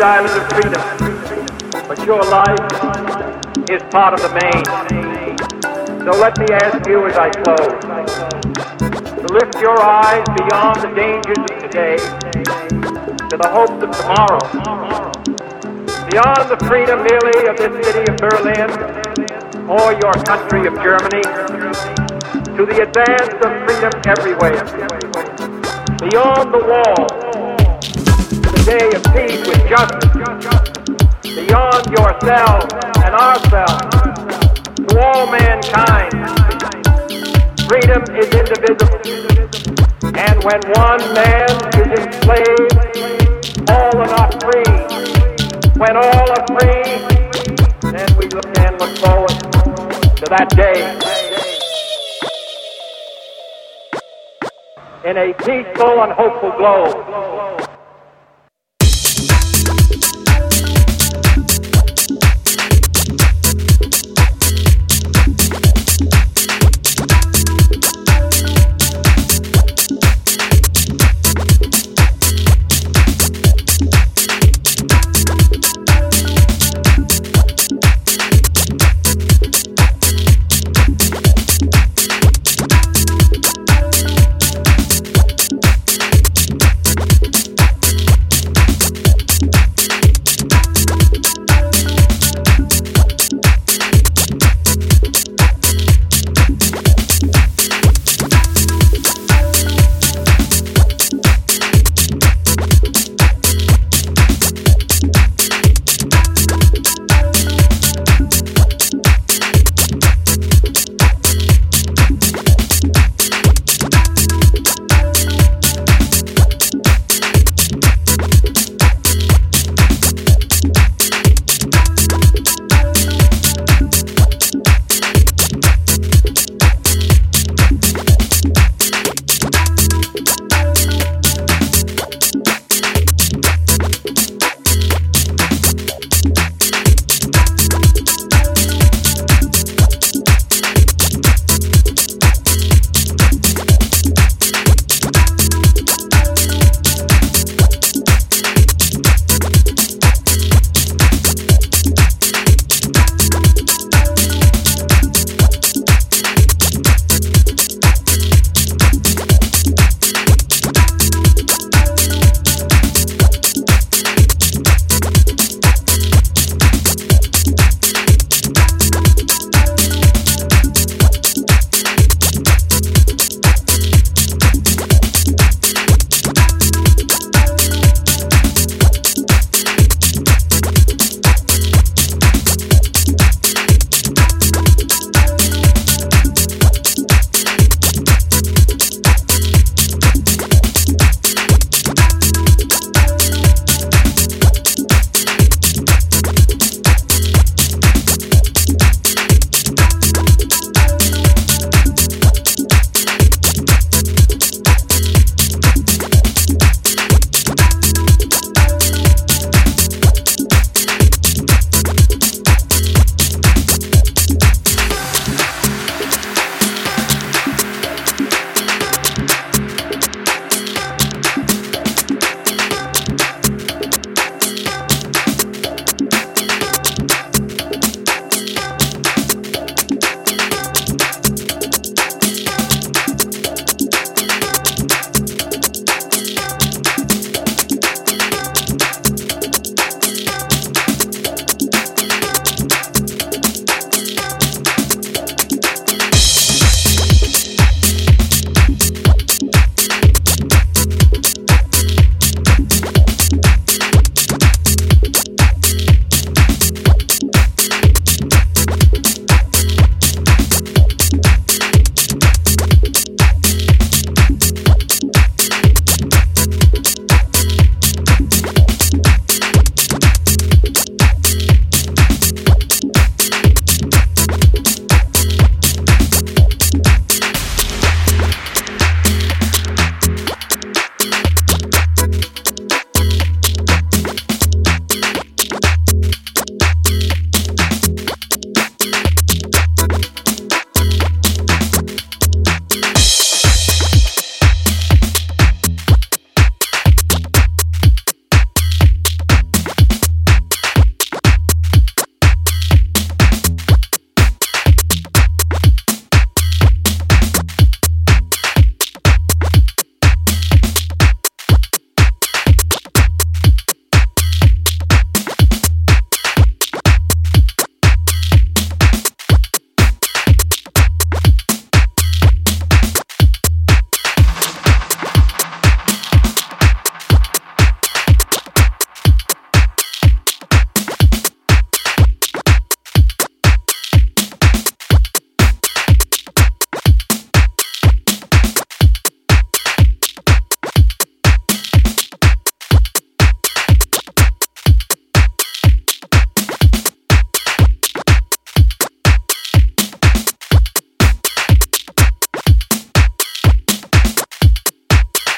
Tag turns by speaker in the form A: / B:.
A: island of freedom, but your life is part of the main. So let me ask you as I close to lift your eyes beyond the dangers of today to the hopes of tomorrow. Beyond the freedom merely of this city of Berlin or your country of Germany, to the advance of freedom everywhere. Beyond the wall, day of peace with justice. Beyond yourselves and ourselves, to all mankind. Freedom is indivisible. And when one man is enslaved, all are not free. When all are free, then we look and look forward to that day. In a peaceful and hopeful globe,